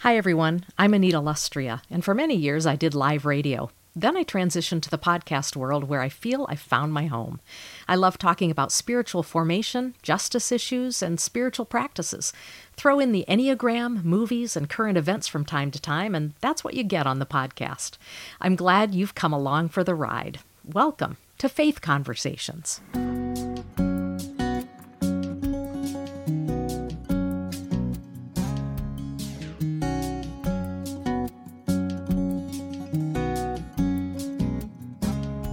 Hi, everyone. I'm Anita Lustrea, and for many years I did live radio. Then I transitioned to the podcast world where I feel I found my home. I love talking about spiritual formation, justice issues, and spiritual practices. Throw in the Enneagram, movies, and current events from time to time, and that's what you get on the podcast. I'm glad you've come along for the ride. Welcome to Faith Conversations.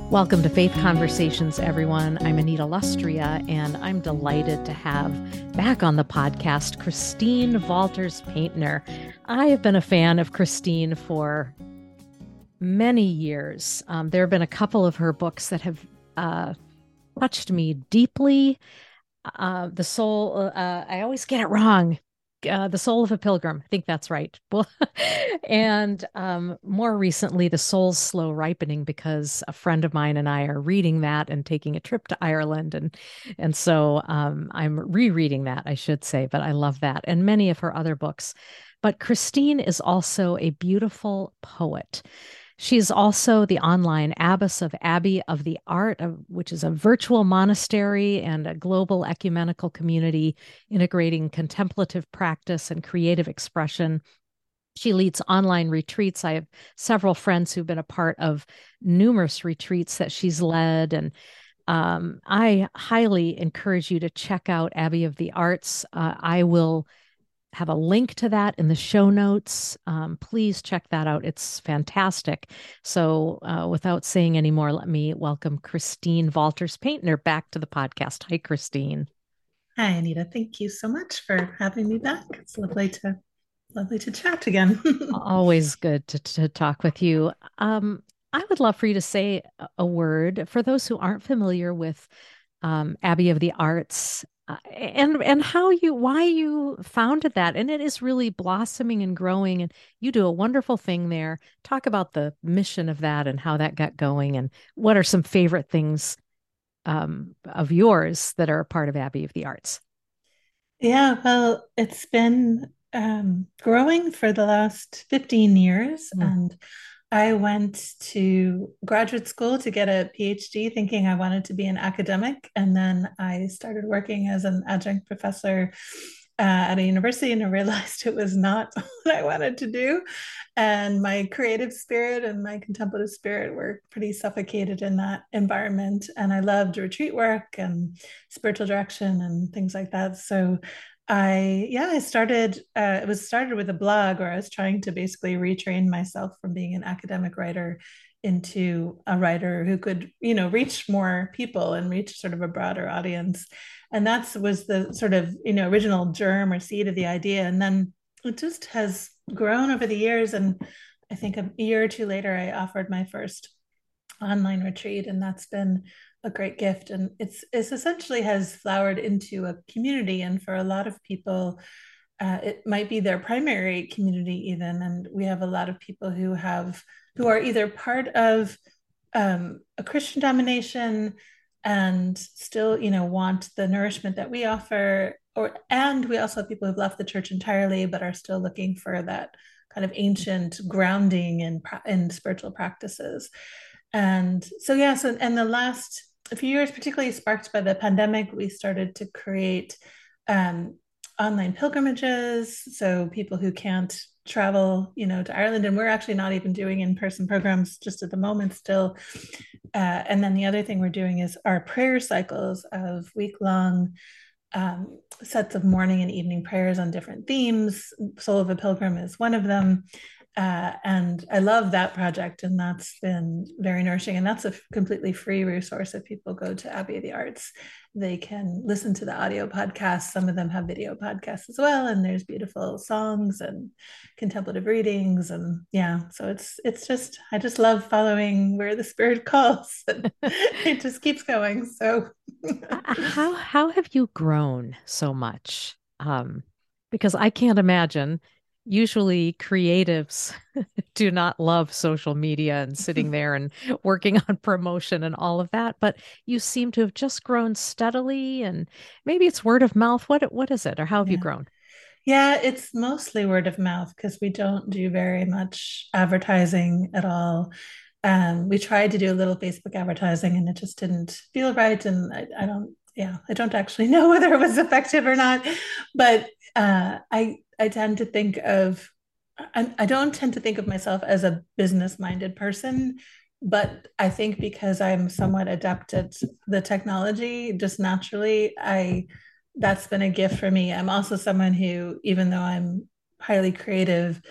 Welcome to Faith Conversations, everyone. I'm Anita Lustrea, and I'm delighted to have back on the podcast Christine Valters Paintner. I have been a fan of Christine for many years. Um, there have been a couple of her books that have uh, touched me deeply. Uh, the soul, uh, I always get it wrong uh, The Soul of a Pilgrim. I think that's right. and um, more recently, The Soul's Slow Ripening, because a friend of mine and I are reading that and taking a trip to Ireland. And, and so um, I'm rereading that, I should say, but I love that and many of her other books. But Christine is also a beautiful poet. She's also the online abbess of Abbey of the Art, which is a virtual monastery and a global ecumenical community integrating contemplative practice and creative expression. She leads online retreats. I have several friends who've been a part of numerous retreats that she's led. And um, I highly encourage you to check out Abbey of the Arts. Uh, I will have a link to that in the show notes. Um, please check that out. It's fantastic. So, uh, without saying any more, let me welcome Christine Valters Paintner back to the podcast. Hi, Christine. Hi, Anita. Thank you so much for having me back. It's lovely to lovely to chat again. Always good to, to talk with you. Um, I would love for you to say a word for those who aren't familiar with um, Abbey of the Arts and and how you why you founded that and it is really blossoming and growing and you do a wonderful thing there talk about the mission of that and how that got going and what are some favorite things um, of yours that are a part of abbey of the arts yeah well it's been um, growing for the last 15 years mm. and I went to graduate school to get a PhD thinking I wanted to be an academic. And then I started working as an adjunct professor uh, at a university and I realized it was not what I wanted to do. And my creative spirit and my contemplative spirit were pretty suffocated in that environment. And I loved retreat work and spiritual direction and things like that. So I yeah, I started uh, it was started with a blog where I was trying to basically retrain myself from being an academic writer into a writer who could, you know, reach more people and reach sort of a broader audience. And that's was the sort of, you know, original germ or seed of the idea. And then it just has grown over the years. And I think a year or two later, I offered my first online retreat, and that's been a great gift and it's it's essentially has flowered into a community and for a lot of people uh, it might be their primary community even and we have a lot of people who have who are either part of um, a christian domination and still you know want the nourishment that we offer or and we also have people who've left the church entirely but are still looking for that kind of ancient grounding in in spiritual practices. And so yeah so and the last a few years, particularly sparked by the pandemic, we started to create um, online pilgrimages. So people who can't travel, you know, to Ireland, and we're actually not even doing in-person programs just at the moment still. Uh, and then the other thing we're doing is our prayer cycles of week-long um, sets of morning and evening prayers on different themes. Soul of a Pilgrim is one of them. Uh, and I love that project, and that's been very nourishing. And that's a completely free resource. If people go to Abbey of the Arts, they can listen to the audio podcasts. Some of them have video podcasts as well, and there's beautiful songs and contemplative readings, and yeah. So it's it's just I just love following where the spirit calls. it just keeps going. So how how have you grown so much? Um, because I can't imagine usually creatives do not love social media and sitting there and working on promotion and all of that but you seem to have just grown steadily and maybe it's word of mouth what what is it or how have yeah. you grown Yeah, it's mostly word of mouth because we don't do very much advertising at all. Um, we tried to do a little Facebook advertising and it just didn't feel right. And I, I don't, yeah, I don't actually know whether it was effective or not. But uh, I I tend to think of I, don't tend to think of myself as a business-minded person, but I think because I'm somewhat adept at the technology, just naturally, I that's been a gift for me. I'm also someone who, even though I'm highly creative,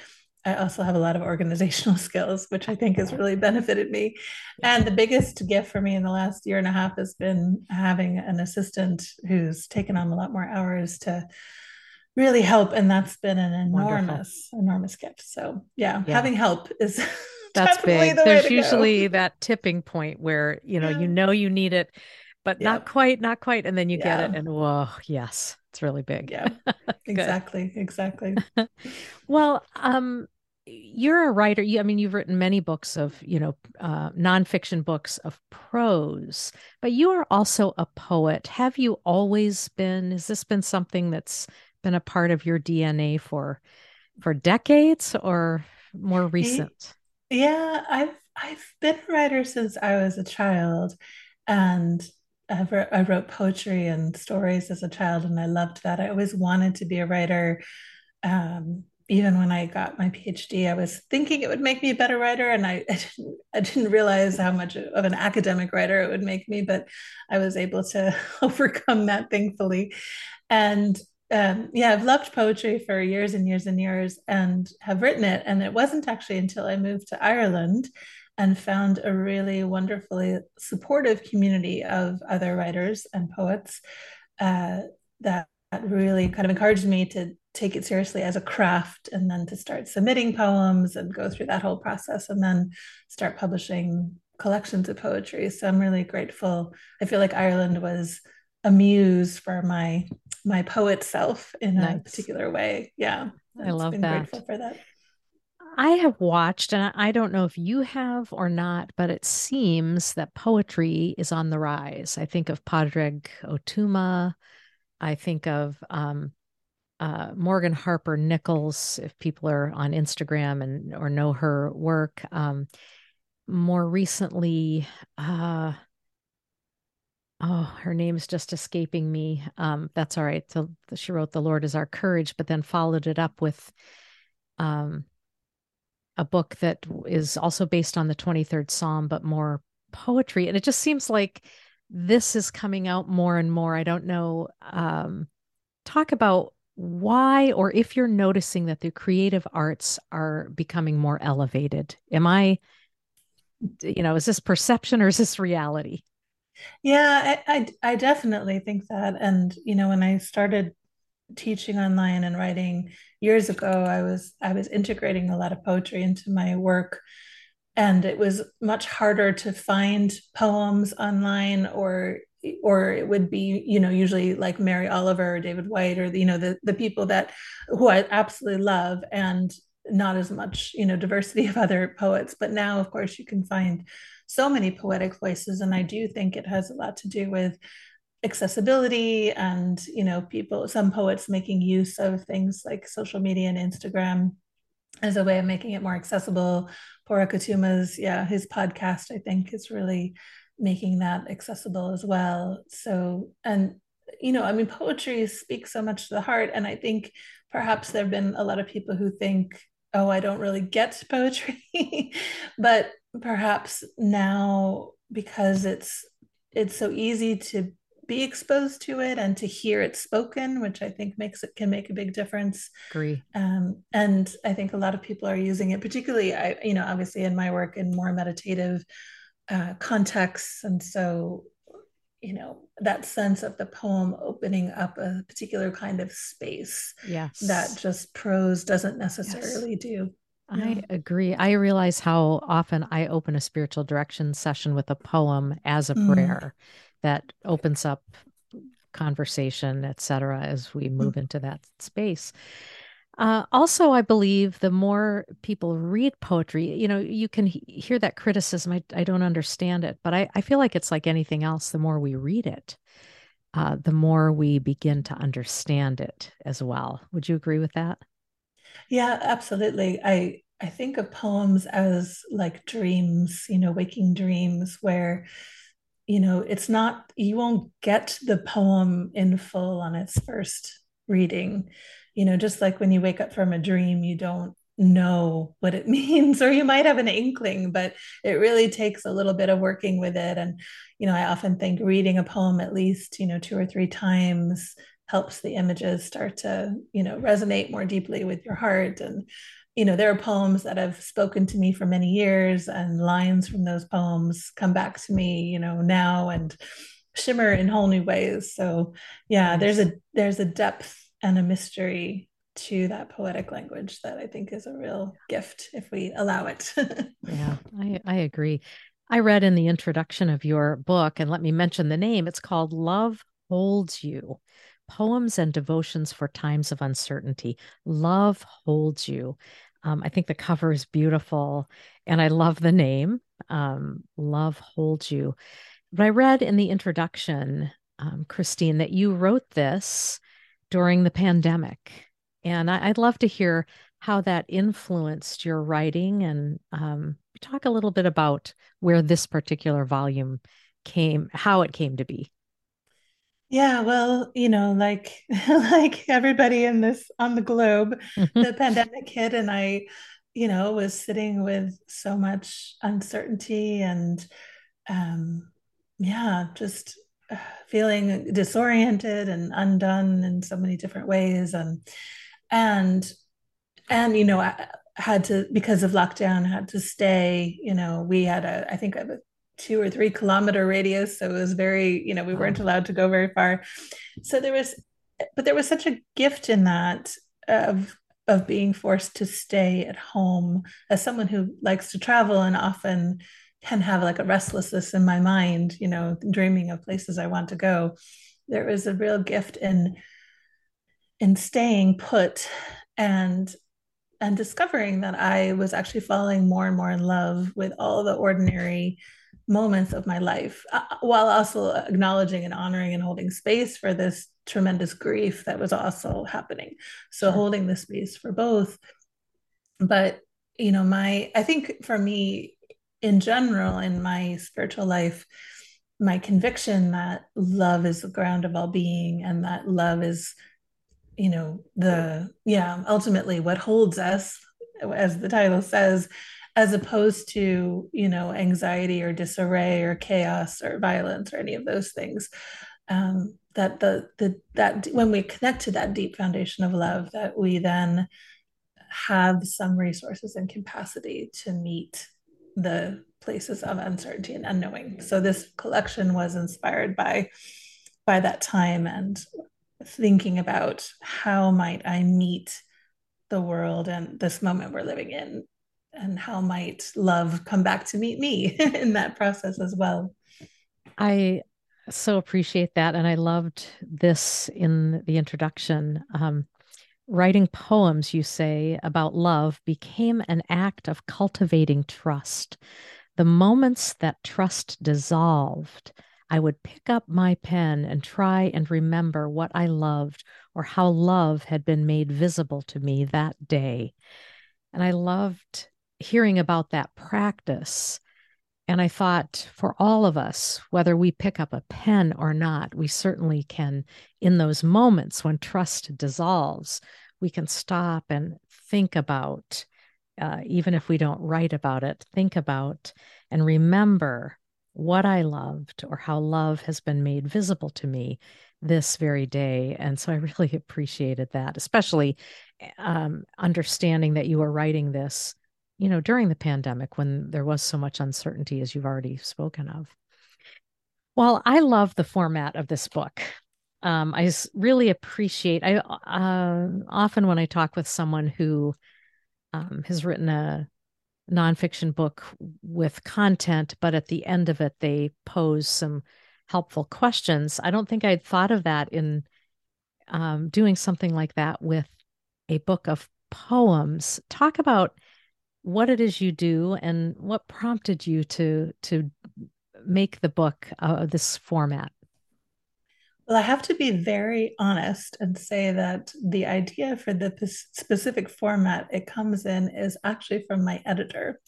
I also have a lot of organizational skills, which I think has really benefited me. And the biggest gift for me in the last year and a half has been having an assistant who's taken on a lot more hours to really help. And that's been an enormous, Wonderful. enormous gift. So, yeah, yeah. having help is. That's big. The There's usually that tipping point where you know yeah. you know you need it, but yeah. not quite, not quite. And then you get it, and whoa, yes, it's really big. Yeah, exactly, exactly. well, um, you're a writer. You, I mean, you've written many books of, you know, uh, nonfiction books of prose, but you are also a poet. Have you always been? Has this been something that's been a part of your DNA for for decades or more recent? Yeah, I've I've been a writer since I was a child, and I wrote, I wrote poetry and stories as a child, and I loved that. I always wanted to be a writer. Um, even when I got my PhD, I was thinking it would make me a better writer, and I, I, didn't, I didn't realize how much of an academic writer it would make me, but I was able to overcome that, thankfully. And um, yeah, I've loved poetry for years and years and years and have written it. And it wasn't actually until I moved to Ireland and found a really wonderfully supportive community of other writers and poets uh, that really kind of encouraged me to take it seriously as a craft and then to start submitting poems and go through that whole process and then start publishing collections of poetry. So I'm really grateful. I feel like Ireland was a muse for my my poet self in nice. a particular way. Yeah. I love that. Grateful for that. I have watched, and I don't know if you have or not, but it seems that poetry is on the rise. I think of Padraig Otuma. I think of um, uh, Morgan Harper Nichols, if people are on Instagram and or know her work. Um, more recently, uh, oh, her name's just escaping me. Um, that's all right. So she wrote "The Lord is Our Courage," but then followed it up with um, a book that is also based on the 23rd Psalm, but more poetry. And it just seems like this is coming out more and more. I don't know. Um, talk about why or if you're noticing that the creative arts are becoming more elevated. Am I, you know, is this perception or is this reality? Yeah, I, I, I definitely think that. And, you know, when I started teaching online and writing years ago, I was I was integrating a lot of poetry into my work. And it was much harder to find poems online or or it would be you know usually like mary oliver or david whyte or you know the the people that who i absolutely love and not as much you know diversity of other poets but now of course you can find so many poetic voices and i do think it has a lot to do with accessibility and you know people some poets making use of things like social media and instagram as a way of making it more accessible. Pádraig Ó Tuama's yeah his podcast i think is really making that accessible as well. So and you know i mean poetry speaks so much to the heart and i think perhaps there have been a lot of people who think oh i don't really get poetry but perhaps now because it's it's so easy to be exposed to it and to hear it spoken, which I think makes it can make a big difference. Agree. Um, and I think a lot of people are using it, particularly I, you know, obviously in my work in more meditative uh, contexts, and so you know that sense of the poem opening up a particular kind of space yes that just prose doesn't necessarily yes. do I agree. I realize how often I open a spiritual direction session with a poem as a mm. prayer that opens up conversation, etc., as we mm. move mm. into that space. Uh, also, I believe the more people read poetry, you know, you can he- hear that criticism. I, I don't understand it, but I, I feel like it's like anything else. The more we read it, uh, the more we begin to understand it as well. Would you agree with that? Yeah, absolutely. I I think of poems as like dreams, you know, waking dreams where you know, it's not you won't get the poem in full on its first reading. You know, just like when you wake up from a dream, you don't know what it means or you might have an inkling but it really takes a little bit of working with it and you know i often think reading a poem at least you know two or three times helps the images start to you know resonate more deeply with your heart and you know there are poems that have spoken to me for many years and lines from those poems come back to me you know now and shimmer in whole new ways so yeah there's a there's a depth and a mystery to that poetic language that I think is a real gift if we allow it. yeah, I, I agree. I read in the introduction of your book, and let me mention the name, it's called Love Holds You Poems and Devotions for Times of Uncertainty. Love Holds You. Um, I think the cover is beautiful, and I love the name, um, Love Holds You. But I read in the introduction, um, Christine, that you wrote this during the pandemic. And I, would love to hear how that influenced your writing and um, talk a little bit about where this particular volume came, how it came to be. Yeah, well, you know, like like everybody in this on the globe, mm-hmm. the pandemic hit and I, you know, was sitting with so much uncertainty and um yeah, just uh, feeling disoriented and undone in so many different ways and and and you know I had to because of lockdown had to stay you know we had a I think a two or three kilometer radius so it was very you know we weren't allowed to go very far. So there was but there was such a gift in that of of being forced to stay at home. As someone who likes to travel and often can have like a restlessness in my mind you know dreaming of places i want to go there was a real gift in in staying put and and discovering that I was actually falling more and more in love with all the ordinary moments of my life, uh, while also acknowledging and honoring and holding space for this tremendous grief that was also happening. So, sure. holding the space for both. But, you know, my, I think for me in general, in my spiritual life, my conviction that love is the ground of all being and that love is you know the yeah ultimately what holds us as the title says as opposed to you know anxiety or disarray or chaos or violence or any of those things. Um, that the the that when we connect to that deep foundation of love that we then have some resources and capacity to meet the places of uncertainty and unknowing. So this collection was inspired by by that time and thinking about how might I meet the world and this moment we're living in, and how might love come back to meet me in that process as well. I so appreciate that. And I loved this in the introduction. Um, writing poems, you say, about love became an act of cultivating trust. The moments that trust dissolved, I would pick up my pen and try and remember what I loved or how love had been made visible to me that day. And I loved hearing about that practice. And I thought for all of us, whether we pick up a pen or not, we certainly can, in those moments when trust dissolves, we can stop and think about, uh, even if we don't write about it, think about and remember what I loved or how love has been made visible to me this very day. And so I really appreciated that, especially um, understanding that you were writing this, you know, during the pandemic when there was so much uncertainty, as you've already spoken of. Well, I love the format of this book. Um, I really appreciate. I uh, often when I talk with someone who um, has written a nonfiction book with content, but at the end of it, they pose some helpful questions. I don't think I'd thought of that in um, doing something like that with a book of poems. Talk about what it is you do and what prompted you to to make the book uh, this format. Well, I have to be very honest and say that the idea for the specific format it comes in is actually from my editor.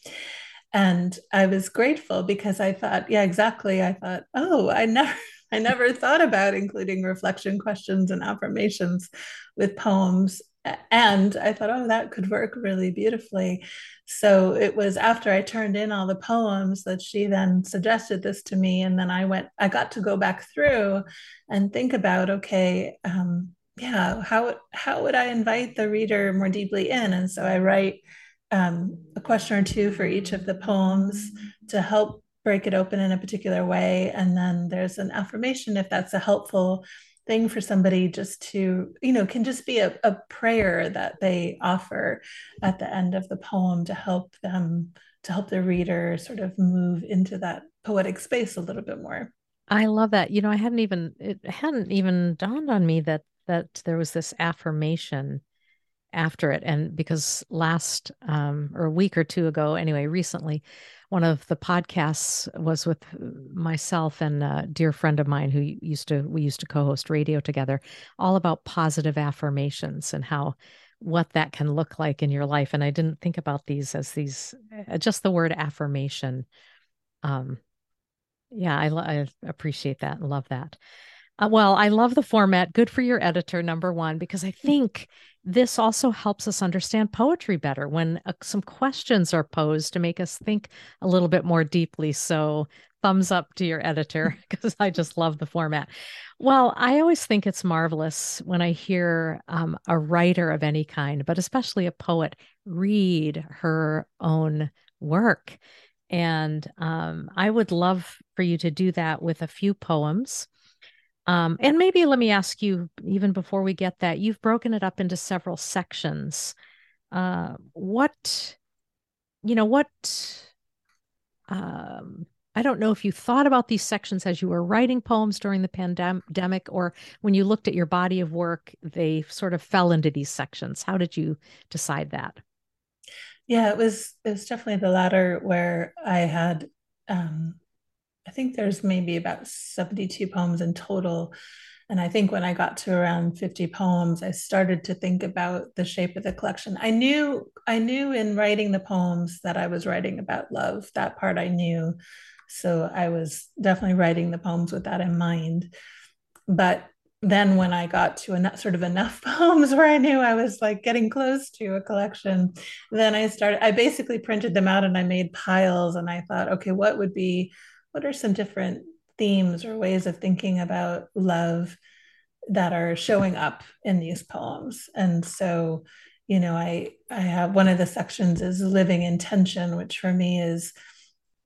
And I was grateful because I thought, yeah, exactly. I thought, oh, I never I never thought about including reflection questions and affirmations with poems. And I thought, oh, that could work really beautifully. So it was after I turned in all the poems that she then suggested this to me. And then I went, I got to go back through and think about, okay, um, yeah, how how would I invite the reader more deeply in? And so I write um, a question or two for each of the poems to help break it open in a particular way. And then there's an affirmation if that's a helpful thing for somebody just to, you know, can just be a, a prayer that they offer at the end of the poem to help them, to help the reader sort of move into that poetic space a little bit more. I love that. You know, I hadn't even it hadn't even dawned on me that that there was this affirmation after it and because last um or a week or two ago anyway recently one of the podcasts was with myself and a dear friend of mine who used to we used to co-host radio together all about positive affirmations and how what that can look like in your life. And i didn't think about these as these uh, just the word affirmation. Um yeah i, I appreciate that and love that uh, well, I love the format. Good for your editor, number one, because I think this also helps us understand poetry better when uh, some questions are posed to make us think a little bit more deeply. So, thumbs up to your editor because I just love the format. Well, I always think it's marvelous when I hear um, a writer of any kind, but especially a poet, read her own work. And um, I would love for you to do that with a few poems. Um, and maybe let me ask you, even before we get that, you've broken it up into several sections. Uh, what, you know, what, um, I don't know if you thought about these sections as you were writing poems during the pandemic or when you looked at your body of work, they sort of fell into these sections. How did you decide that? Yeah, it was it was definitely the latter where I had um, I think there's maybe about 72 poems in total. And I think when I got to around 50 poems, I started to think about the shape of the collection. I knew I knew in writing the poems that I was writing about love. That part I knew. So I was definitely writing the poems with that in mind. But then when I got to enough sort of enough poems where I knew I was like getting close to a collection, then I started, I basically printed them out and I made piles and I thought, okay, what would be what are some different themes or ways of thinking about love that are showing up in these poems? And so you know i i have one of the sections is living in tension which for me is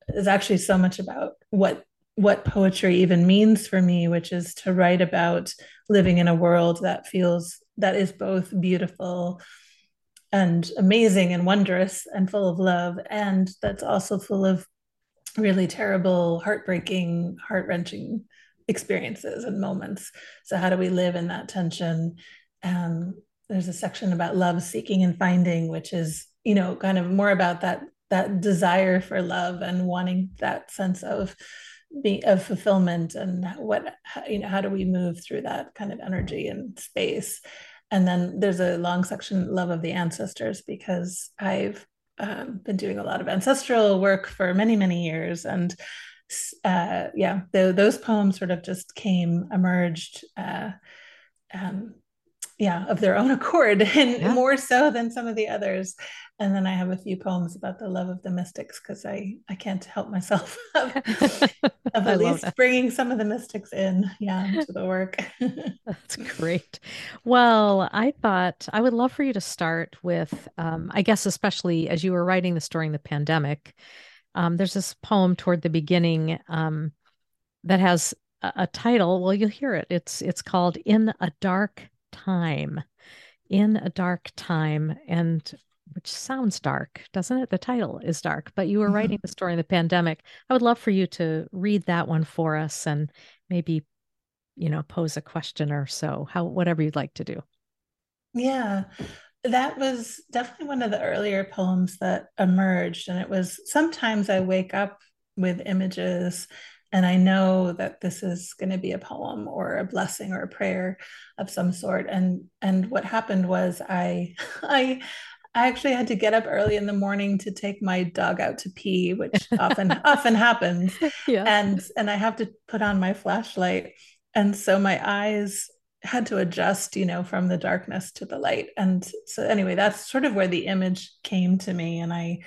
is actually so much about what what poetry even means for me which is to write about living in a world that feels that is both beautiful and amazing and wondrous and full of love and that's also full of really terrible, heartbreaking, heart wrenching experiences and moments. So, how do we live in that tension? Um, there's a section about love seeking and finding, which is, you know, kind of more about that that desire for love and wanting that sense of be of fulfillment and what you know how do we move through that kind of energy and space and then there's a long section love of the ancestors because i've um, been doing a lot of ancestral work for many, many years. And uh, yeah, the, those poems sort of just came, emerged, uh, um, yeah, of their own accord, and yeah. more so than some of the others. And then I have a few poems about the love of the mystics because I I can't help myself of, of at least bringing some of the mystics in, yeah, to the work. That's great. Well, I thought I would love for you to start with, um, I guess, especially as you were writing this during the pandemic. Um, there's this poem toward the beginning um, that has a, a title. Well, you'll hear it. It's it's called "In a Dark Time." in a dark time and which sounds dark, doesn't it? The title is dark, but you were mm-hmm. writing the story in the pandemic. I would love for you to read that one for us and maybe, you know, pose a question or so, how whatever you'd like to do. Yeah. That was definitely one of the earlier poems that emerged. And it was sometimes I wake up with images and I know that this is going to be a poem or a blessing or a prayer of some sort. And and what happened was I I I actually had to get up early in the morning to take my dog out to pee, which often often happens. Yeah. And and I have to put on my flashlight. And so my eyes had to adjust, you know, from the darkness to the light. And so anyway, that's sort of where the image came to me. And I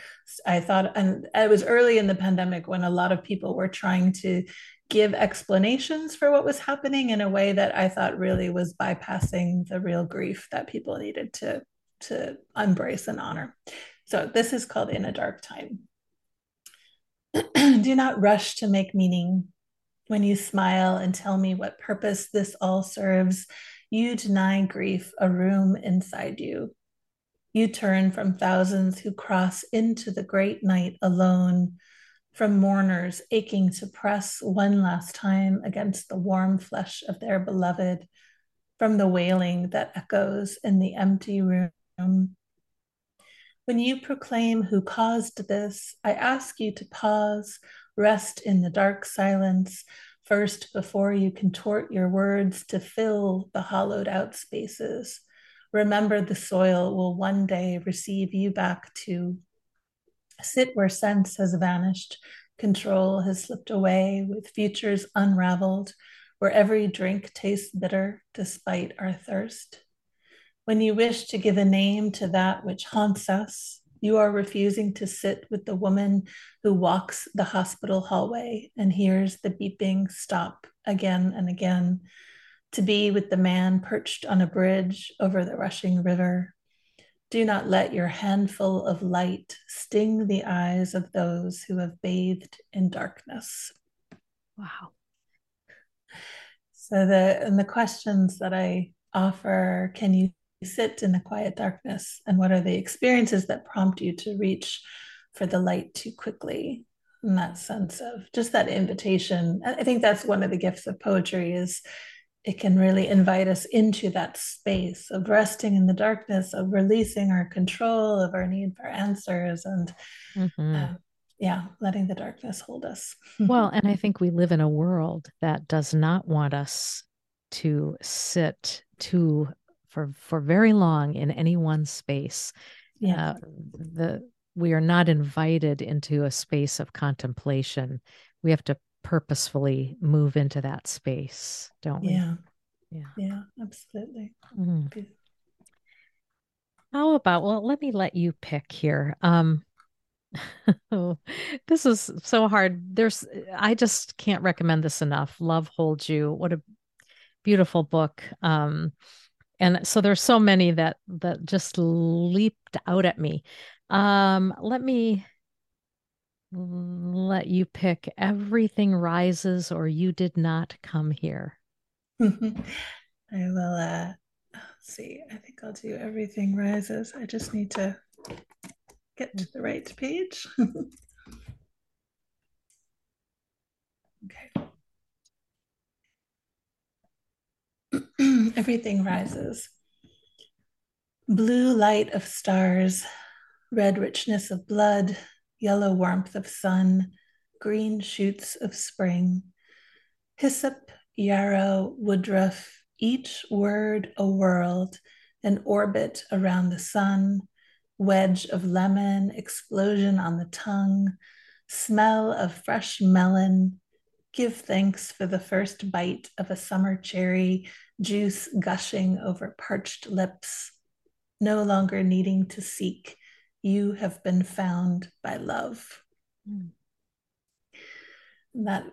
I thought and it was early in the pandemic when a lot of people were trying to give explanations for what was happening in a way that I thought really was bypassing the real grief that people needed to to embrace and honor. So this is called In a Dark Time. Do not rush to make meaning. When you smile and tell me what purpose this all serves, you deny grief a room inside you. You turn from thousands who cross into the great night alone, from mourners aching to press one last time against the warm flesh of their beloved, from the wailing that echoes in the empty room when you proclaim who caused this, I ask you to pause, rest in the dark silence first before you contort your words to fill the hollowed out spaces. Remember, the soil will one day receive you back to sit where sense has vanished, control has slipped away, with futures unraveled, where every drink tastes bitter despite our thirst. When you wish to give a name to that which haunts us, you are refusing to sit with the woman who walks the hospital hallway and hears the beeping stop again and again, to be with the man perched on a bridge over the rushing river. Do not let your handful of light sting the eyes of those who have bathed in darkness. Wow. So the and the questions that I offer, can you sit in the quiet darkness? And what are the experiences that prompt you to reach for the light too quickly? In that sense of just that invitation. I think that's one of the gifts of poetry is it can really invite us into that space of resting in the darkness of releasing our control of our need for answers and mm-hmm. uh, yeah letting the darkness hold us. Well and i think we live in a world that does not want us to sit too for for very long in any one space. Yeah. Uh, the we are not invited into a space of contemplation. We have to purposefully move into that space, don't we? Yeah. Yeah. Yeah, absolutely. Mm-hmm. How about well, let me let you pick here. Um this is so hard. There's I just can't recommend this enough. Love holds you. What a beautiful book. Um and so there's so many that that just leaped out at me. Um let me let you pick everything rises or you did not come here. I will uh see. I think i'll do everything rises. I just need to get to the right page. Okay Everything rises. Blue light of stars, red richness of blood, yellow warmth of sun, green shoots of spring. Hyssop, yarrow, woodruff, each word a world, an orbit around the sun, wedge of lemon, explosion on the tongue, smell of fresh melon, Give thanks for the first bite of a summer cherry, juice gushing over parched lips. No longer needing to seek, you have been found by love. Mm. That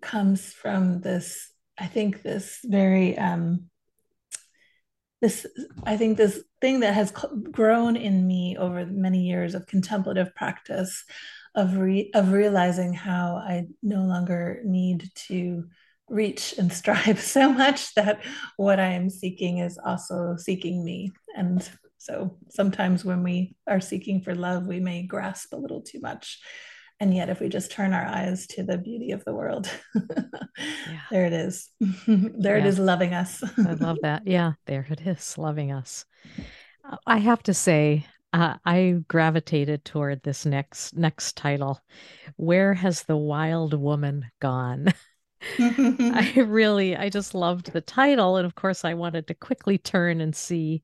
comes from this, I think, this very, um, this, I think, this thing that has grown in me over many years of contemplative practice of re- of realizing how I no longer need to reach and strive so much that what I am seeking is also seeking me. And so sometimes when we are seeking for love, we may grasp a little too much. And yet, if we just turn our eyes to the beauty of the world, yeah. there it is. there yeah. it is, loving us. I love that. Yeah, there it is, loving us. I have to say, uh, I gravitated toward this next next title. Where has the wild woman gone? I really, I just loved the title, and of course, I wanted to quickly turn and see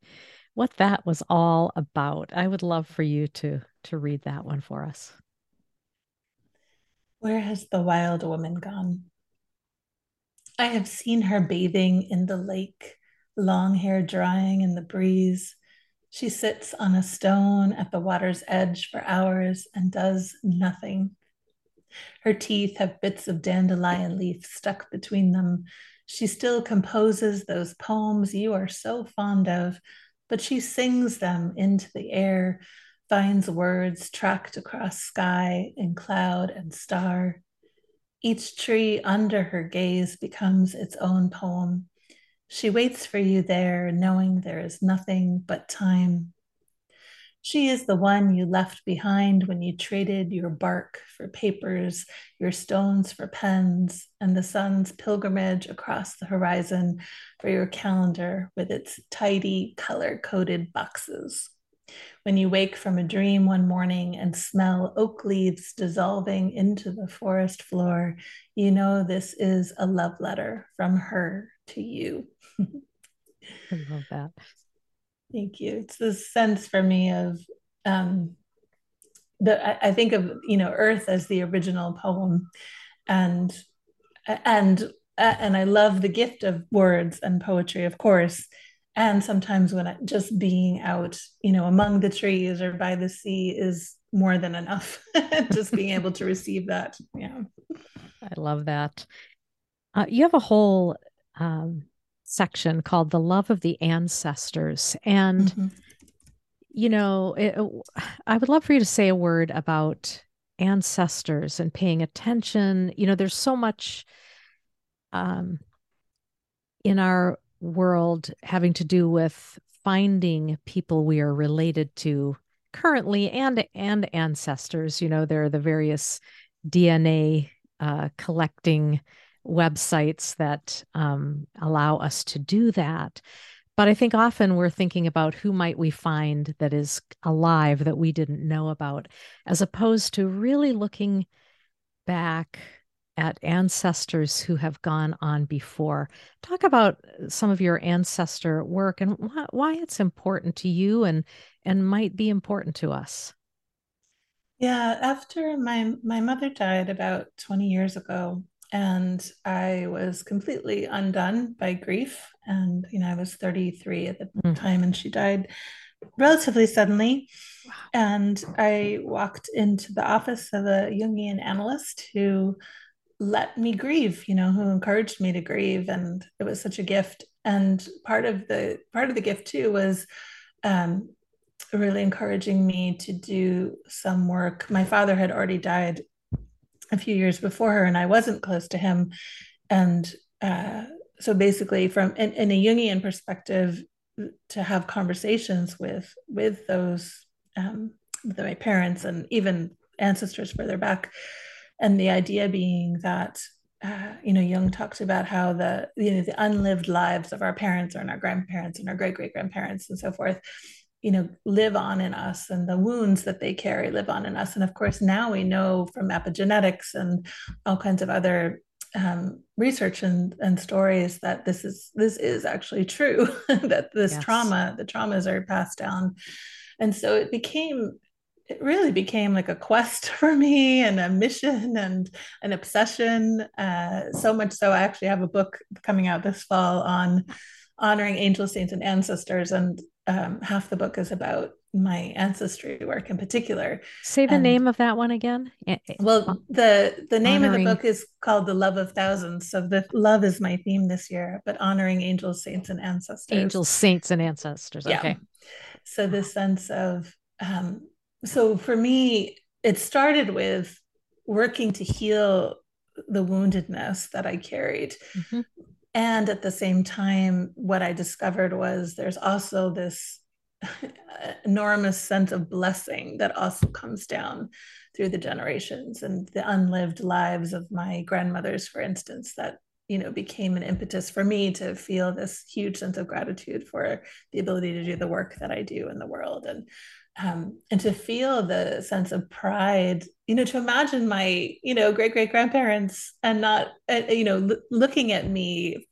what that was all about. I would love for you to to read that one for us. Where has the wild woman gone? I have seen her bathing in the lake, long hair drying in the breeze. She sits on a stone at the water's edge for hours and does nothing. Her teeth have bits of dandelion leaf stuck between them. She still composes those poems you are so fond of, but she sings them into the air, finds words tracked across sky and cloud and star. Each tree under her gaze becomes its own poem. She waits for you there, knowing there is nothing but time. She is the one you left behind when you traded your bark for papers, your stones for pens, and the sun's pilgrimage across the horizon for your calendar with its tidy, color coded boxes. When you wake from a dream one morning and smell oak leaves dissolving into the forest floor, you know this is a love letter from her to you. I love that. Thank you. It's the sense for me of um, the I, I think of you know Earth as the original poem, and and and I love the gift of words and poetry, of course. And sometimes when I, just being out, you know, among the trees or by the sea is more than enough. just being able to receive that. Yeah. I love that. Uh, you have a whole um, section called The Love of the Ancestors. And, mm-hmm. you know, it, I would love for you to say a word about ancestors and paying attention. You know, there's so much um, in our world having to do with finding people we are related to currently and and ancestors you know there are the various dna uh, collecting websites that um, allow us to do that. But I think often we're thinking about who might we find that is alive that we didn't know about, as opposed to really looking back at ancestors who have gone on before. Talk about some of your ancestor work and wh- why it's important to you and and might be important to us. Yeah, after my my mother died about 20 years ago, and I was completely undone by grief. And, you know, I was 33 at the mm. time, and she died relatively suddenly. Wow. And I walked into the office of a Jungian analyst who let me grieve, you know, who encouraged me to grieve. And it was such a gift. And part of the part of the gift too was um, really encouraging me to do some work. My father had already died a few years before her, and I wasn't close to him. And uh, so basically, from in, in, a Jungian perspective, to have conversations with with those um, with my parents and even ancestors further back, and the idea being that uh, you know, Jung talks about how the you know the unlived lives of our parents and our grandparents and our great great grandparents and so forth you know live on in us and the wounds that they carry live on in us. And of course now we know from epigenetics and all kinds of other um, research and, and stories that this is this is actually true that this yes. trauma the traumas are passed down. And so it became it really became like a quest for me and a mission and an obsession. Uh, so much so i actually have a book coming out this fall on honoring angel saints and ancestors. And um, half the book is about my ancestry work in particular. Say the and, name of that one again. Well, the the name honoring... of the book is called The Love of Thousands. So the love is my theme this year, but honoring angels, saints, and ancestors. Angels, saints, and ancestors. Okay. Yeah. So the sense of um, so for me, it started with working to heal the woundedness that I carried. Mm-hmm. And at the same time, what I discovered was there's also this enormous sense of blessing that also comes down through the generations and the unlived lives of my grandmothers, for instance, that you know became an impetus for me to feel this huge sense of gratitude for the ability to do the work that I do in the world. And um, and to feel the sense of pride, you know, to imagine my, you know, great great grandparents and not, uh, you know, l- looking at me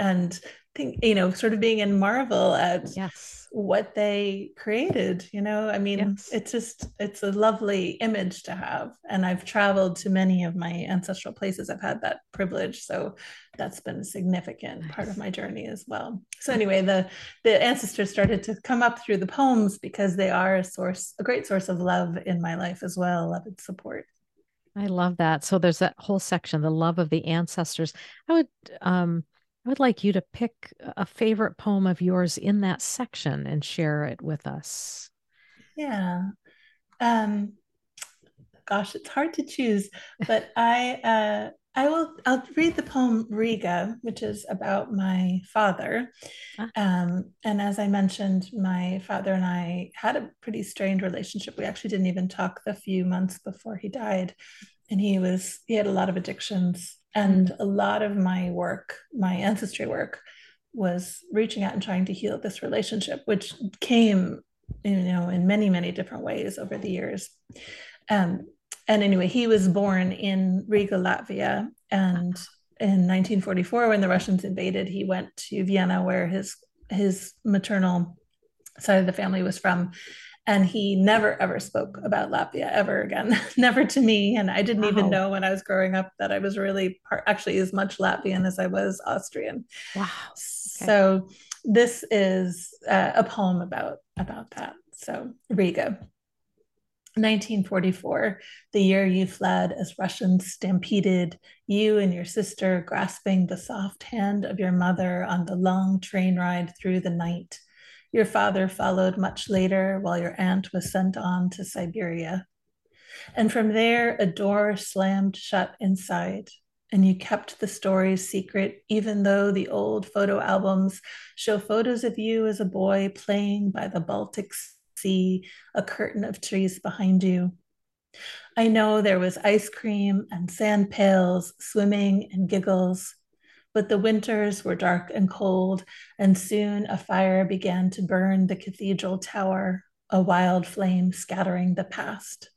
and think, you know, sort of being in marvel at yes what they created you know i mean yes it's just it's a lovely image to have and i've traveled to many of my ancestral places i've had that privilege so that's been a significant nice. part of my journey as well so anyway the the ancestors started to come up through the poems because they are a source a great source of love in my life as well love and support I love that. So there's that whole section, the love of the ancestors. I would um I would like you to pick a favorite poem of yours in that section and share it with us. Yeah. Um, gosh, it's hard to choose, but I uh, I will I'll read the poem Riga, which is about my father. Ah. Um, and as I mentioned, my father and I had a pretty strained relationship. We actually didn't even talk the few months before he died. And he was he had a lot of addictions and a lot of my work, my ancestry work, was reaching out and trying to heal this relationship, which came, you know, in many, many different ways over the years. Um, and anyway, he was born in Riga, Latvia. And in 1944, when the Russians invaded, he went to Vienna, where his his maternal side of the family was from and he never ever spoke about Latvia ever again, never to me. And I didn't wow. even know when I was growing up that I was really part, actually as much Latvian as I was Austrian. Wow. Okay. So this is uh, a poem about about that. So Riga. 1944, the year you fled as Russians stampeded you and your sister grasping the soft hand of your mother on the long train ride through the night your father followed much later while your aunt was sent on to Siberia. And from there, a door slammed shut inside, and you kept the stories secret, even though the old photo albums show photos of you as a boy playing by the Baltic Sea, a curtain of trees behind you. I know there was ice cream and sand pails, swimming and giggles, but the winters were dark and cold, and soon a fire began to burn the cathedral tower, a wild flame scattering the past.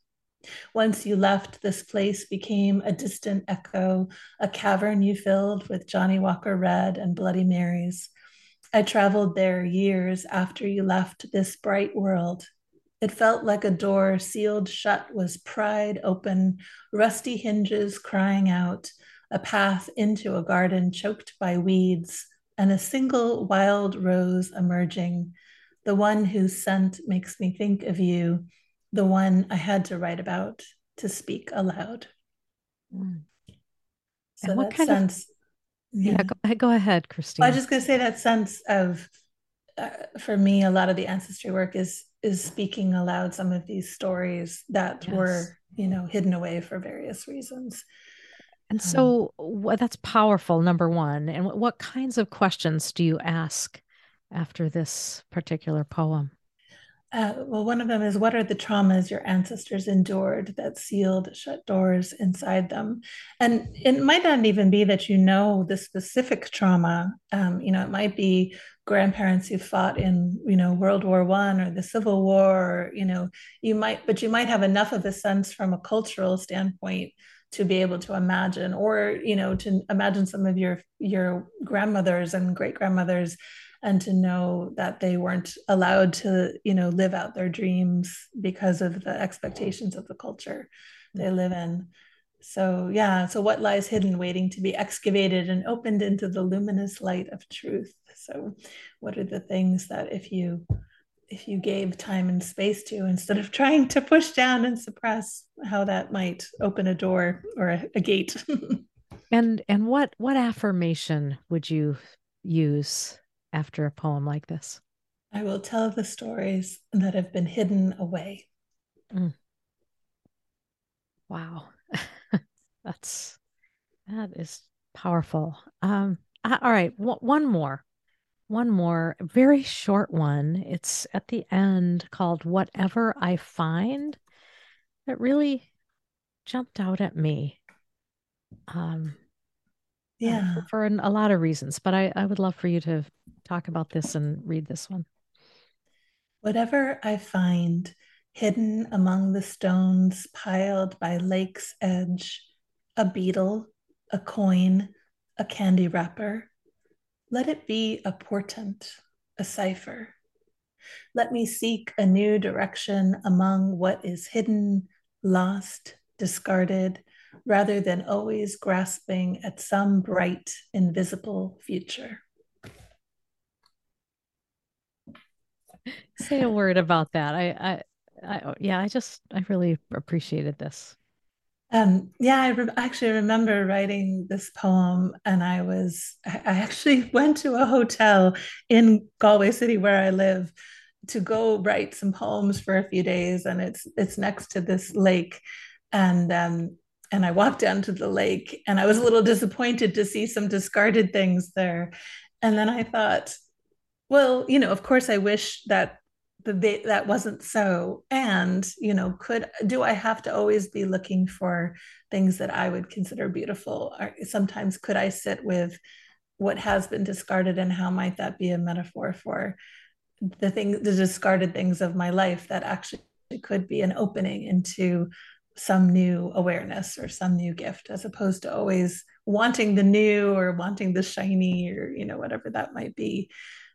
Once you left, this place became a distant echo, a cavern you filled with Johnnie Walker Red and Bloody Marys. I traveled there years after you left this bright world. It felt like a door sealed shut was pried open, rusty hinges crying out, a path into a garden choked by weeds, and a single wild rose emerging, the one whose scent makes me think of you, the one I had to write about to speak aloud. Mm. So and what that kind sense, of, yeah, yeah go, ahead, go ahead, Christine. I was just going to say that sense of, uh, for me, a lot of the ancestry work is is speaking aloud some of these stories that yes. were, you know, hidden away for various reasons. And um, so well, that's powerful, number one. And what, what kinds of questions do you ask after this particular poem? Uh, well, one of them is what are the traumas your ancestors endured that sealed shut doors inside them? And it might not even be that you know the specific trauma. Um, you know, it might be grandparents who fought in, you know, World War One or the Civil War. Or, you know, you might, but you might have enough of a sense from a cultural standpoint to be able to imagine or you know to imagine some of your your grandmothers and great grandmothers and to know that they weren't allowed to you know live out their dreams because of the expectations of the culture they mm-hmm. live in. So yeah so what lies hidden waiting to be excavated and opened into the luminous light of truth? So what are the things that if you if you gave time and space to instead of trying to push down and suppress how that might open a door or a, a gate. And and what what affirmation would you use after a poem like this? I will tell the stories that have been hidden away. Mm. wow. That's that is powerful. Um all right one more one more very short one. It's at the end called Whatever I Find that really jumped out at me. Um, yeah. Uh, for, for a lot of reasons, but I, I would love for you to talk about this and read this one. Whatever I find hidden among the stones piled by lake's edge, a beetle, a coin, a candy wrapper, let it be a portent, a cipher. Let me seek a new direction among what is hidden, lost, discarded, rather than always grasping at some bright, invisible future. Say a word about that. I, I, I oh, yeah, I just, I really appreciated this. Um, yeah, I re- actually remember writing this poem, and I was, I actually went to a hotel in Galway City where I live to go write some poems for a few days, and it's it's next to this lake, and um, and I walked down to the lake, and I was a little disappointed to see some discarded things there, and then I thought, well, you know, of course, I wish that that that wasn't so and you know could do i have to always be looking for things that i would consider beautiful or sometimes could i sit with what has been discarded and how might that be a metaphor for the thing the discarded things of my life that actually could be an opening into some new awareness or some new gift as opposed to always wanting the new or wanting the shiny or you know whatever that might be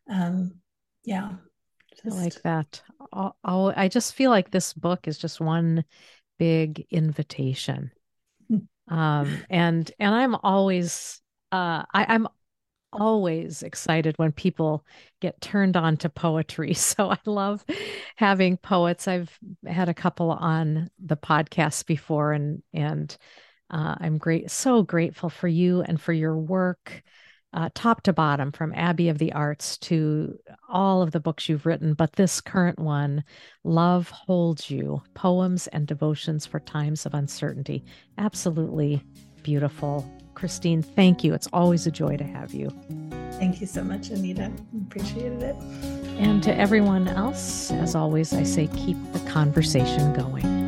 um yeah. I like that I'll, I'll, i just feel like this book is just one big invitation hmm. um and and i'm always uh I, i'm always excited when people get turned on to poetry. So I love having poets. I've had a couple on the podcast before, and and uh, I'm great, so grateful for you and for your work, uh, top to bottom, from Abbey of the Arts to all of the books you've written. But this current one, Love Holds You: Poems and Devotions for Times of Uncertainty, absolutely beautiful Christine, thank you. It's always a joy to have you. Thank you so much, Anita. Appreciated it. And to everyone else, as always, I say keep the conversation going.